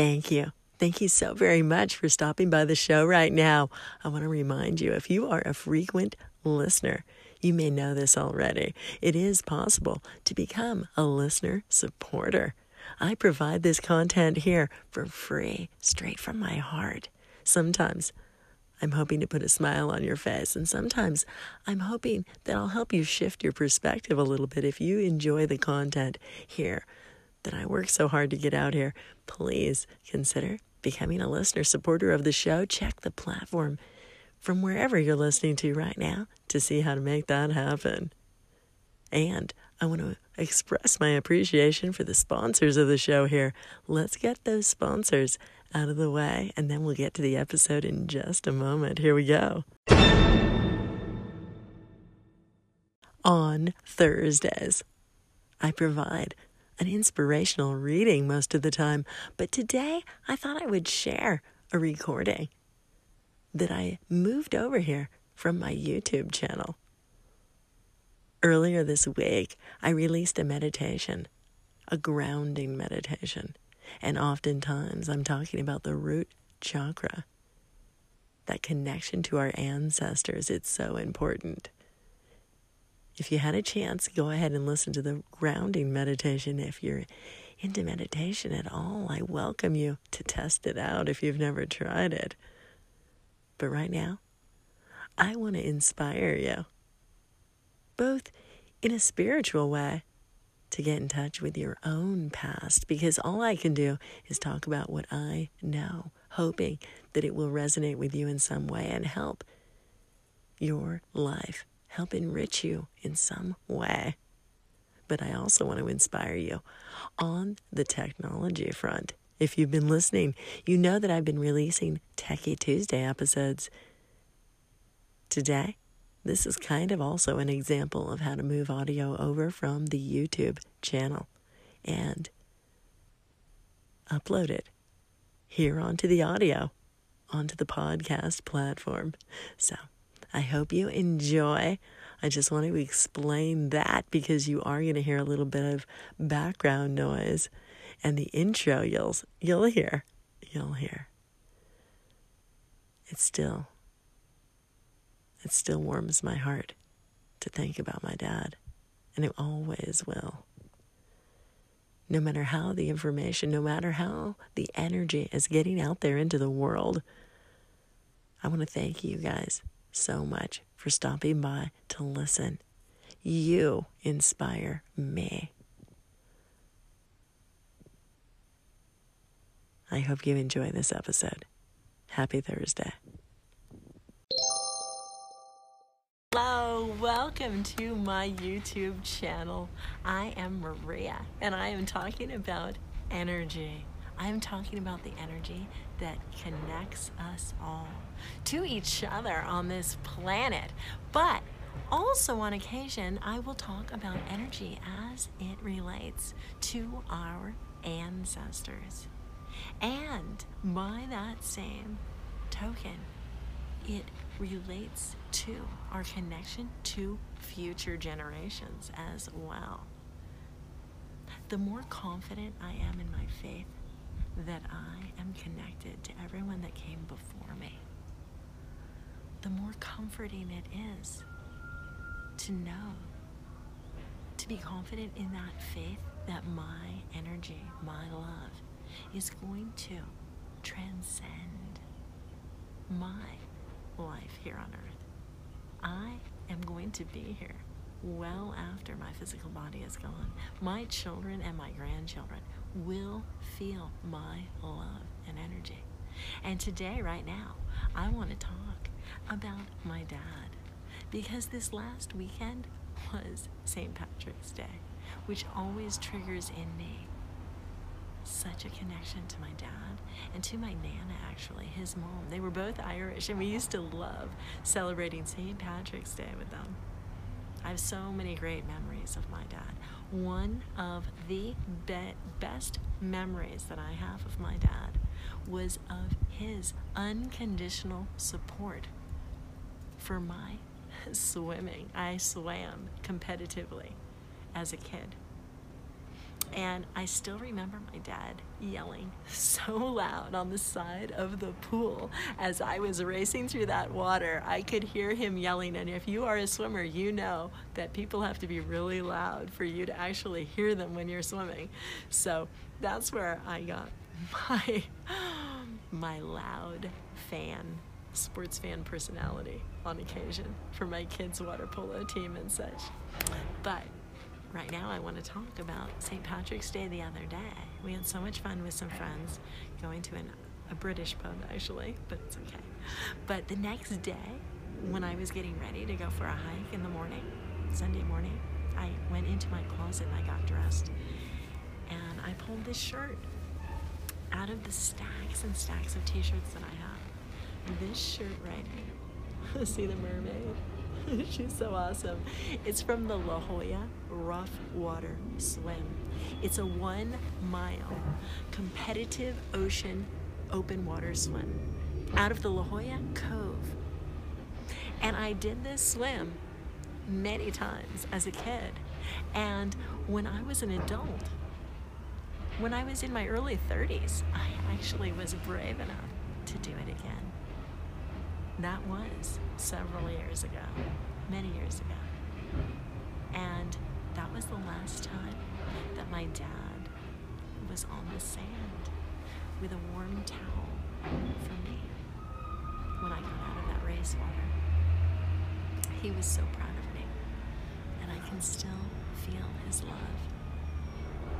Thank you. Thank you so very much for stopping by the show right now. I want to remind you if you are a frequent listener, you may know this already. It is possible to become a listener supporter. I provide this content here for free, straight from my heart. Sometimes I'm hoping to put a smile on your face, and sometimes I'm hoping that I'll help you shift your perspective a little bit if you enjoy the content here that I work so hard to get out here. Please consider becoming a listener supporter of the show, check the platform from wherever you're listening to right now to see how to make that happen. And I want to express my appreciation for the sponsors of the show here. Let's get those sponsors out of the way, and then we'll get to the episode in just a moment. Here we go. On Thursdays, I provide an inspirational reading most of the time, but today I thought I would share a recording that I moved over here from my YouTube channel. Earlier this week, I released a meditation, a grounding meditation, and oftentimes I'm talking about the root chakra. That connection to our ancestors, it's so important. If you had a chance, go ahead and listen to the grounding meditation. If you're into meditation at all, I welcome you to test it out if you've never tried it. But right now, I want to inspire you, both in a spiritual way, to get in touch with your own past, because all I can do is talk about what I know, hoping that it will resonate with you in some way and help your life help enrich you in some way. But I also want to inspire you on the technology front. If you've been listening, you know that I've been releasing Techie Tuesday episodes. Today, this is kind of also an example of how to move audio over from the YouTube channel and upload it here onto the audio, onto the podcast platform. So, I hope you enjoy. I just want to explain that because you are going to hear a little bit of background noise. And the intro you'll you'll hear you'll hear. It still it still warms my heart to think about my dad and it always will. No matter how the information no matter how the energy is getting out there into the world i want to thank you guys so much for stopping by to listen. You inspire me. I hope you enjoy this episode. Happy Thursday. Hello, welcome to my YouTube channel. I am Maria, and I am talking about energy. I'm talking about the energy that connects us all to each other on this planet. But also, on occasion, I will talk about energy as it relates to our ancestors. And by that same token, it relates to our connection to future generations as well. The more confident I am in my faith, that I am connected to everyone that came before me, the more comforting it is to know, to be confident in that faith that my energy, my love, is going to transcend my life here on earth. I am going to be here well after my physical body is gone. My children and my grandchildren will feel my love and energy. And today, right now, I want to talk about my dad because this last weekend was St. Patrick's Day, which always triggers in me such a connection to my dad and to my nana actually his mom they were both irish and we used to love celebrating st patrick's day with them I have so many great memories of my dad. One of the be- best memories that I have of my dad was of his unconditional support for my swimming. I swam competitively as a kid. And I still remember my dad yelling so loud on the side of the pool as I was racing through that water. I could hear him yelling. And if you are a swimmer, you know that people have to be really loud for you to actually hear them when you're swimming. So that's where I got my, my loud fan sports fan personality on occasion for my kids' water polo team and such. But right now I want to talk about St. Patrick's Day the other day. We had so much fun with some friends going to an, a British pub actually, but it's okay. But the next day, when I was getting ready to go for a hike in the morning, Sunday morning, I went into my closet and I got dressed. And I pulled this shirt out of the stacks and stacks of t shirts that I have. This shirt right here. See the mermaid? She's so awesome. It's from the La Jolla Rough Water Swim. It's a one mile competitive ocean open water swim out of the La Jolla Cove. And I did this swim many times as a kid. And when I was an adult, when I was in my early 30s, I actually was brave enough to do it again. That was several years ago, many years ago. And that was the last time that my dad was on the sand with a warm towel for me when I got out of that race water. He was so proud of me, and I can still feel his love.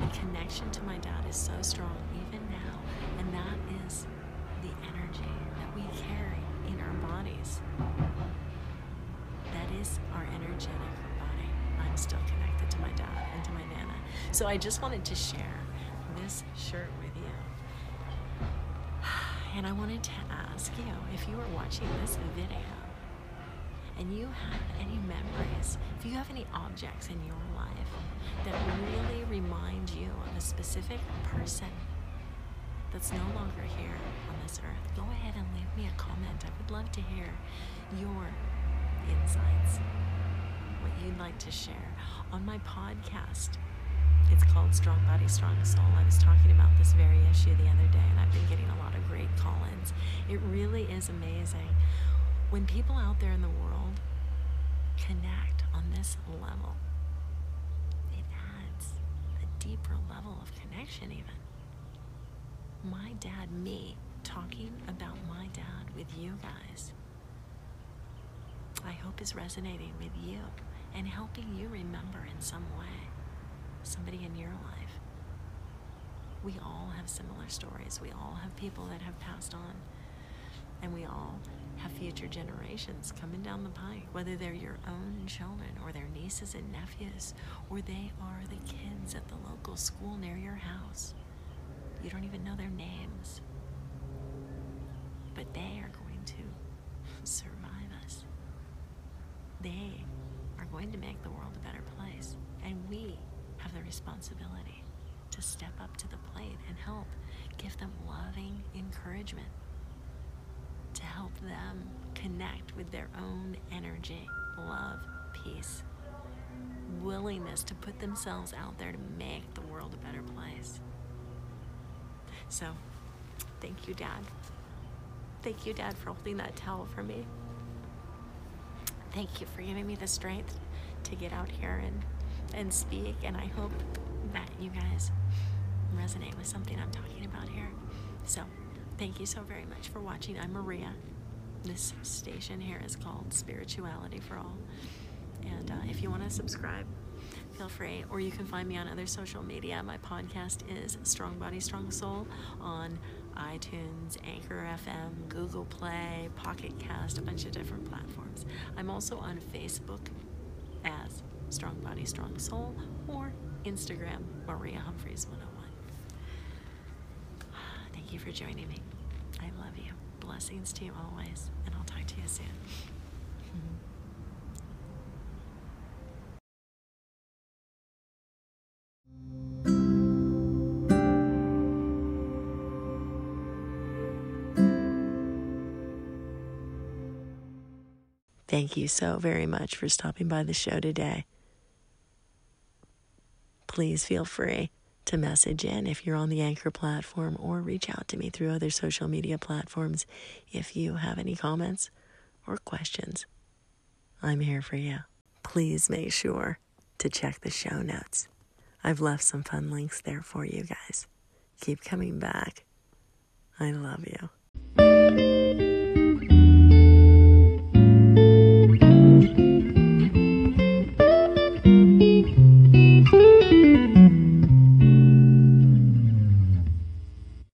The connection to my dad is so strong even now, and that is the energy that we carry in our bodies. That is our energetic body. I'm still connected to my dad and to my nana. So I just wanted to share this shirt with you. And I wanted to ask you if you are watching this video and you have any memories, if you have any objects in your life that really remind you of a specific person that's no longer here on this earth, go ahead and leave me a comment. I would love to hear your insights, what you'd like to share. On my podcast, it's called Strong Body, Strong Soul. I was talking about this very issue the other day, and I've been getting a lot of great call ins. It really is amazing when people out there in the world connect on this level. It adds a deeper level of connection, even. My dad, me, talking about my dad with you guys, I hope is resonating with you and helping you remember in some way somebody in your life. We all have similar stories. We all have people that have passed on. And we all have future generations coming down the pike, whether they're your own children or their nieces and nephews, or they are the kids at the local school near your house. You don't even know their names. But they are going to survive us. They are going to make the world a better place. And we have the responsibility to step up to the plate and help give them loving encouragement to help them connect with their own energy, love, peace, willingness to put themselves out there to make the world a better place. So, thank you, Dad. Thank you, Dad, for holding that towel for me. Thank you for giving me the strength to get out here and, and speak. And I hope that you guys resonate with something I'm talking about here. So, thank you so very much for watching. I'm Maria. This station here is called Spirituality for All. And uh, if you want to subscribe, free. Or you can find me on other social media. My podcast is Strong Body, Strong Soul on iTunes, Anchor FM, Google Play, Pocket Cast, a bunch of different platforms. I'm also on Facebook as Strong Body, Strong Soul or Instagram, Maria Humphreys 101. Thank you for joining me. I love you. Blessings to you always, and I'll talk to you soon. Thank you so very much for stopping by the show today. Please feel free to message in if you're on the Anchor platform or reach out to me through other social media platforms if you have any comments or questions. I'm here for you. Please make sure to check the show notes. I've left some fun links there for you guys. Keep coming back. I love you.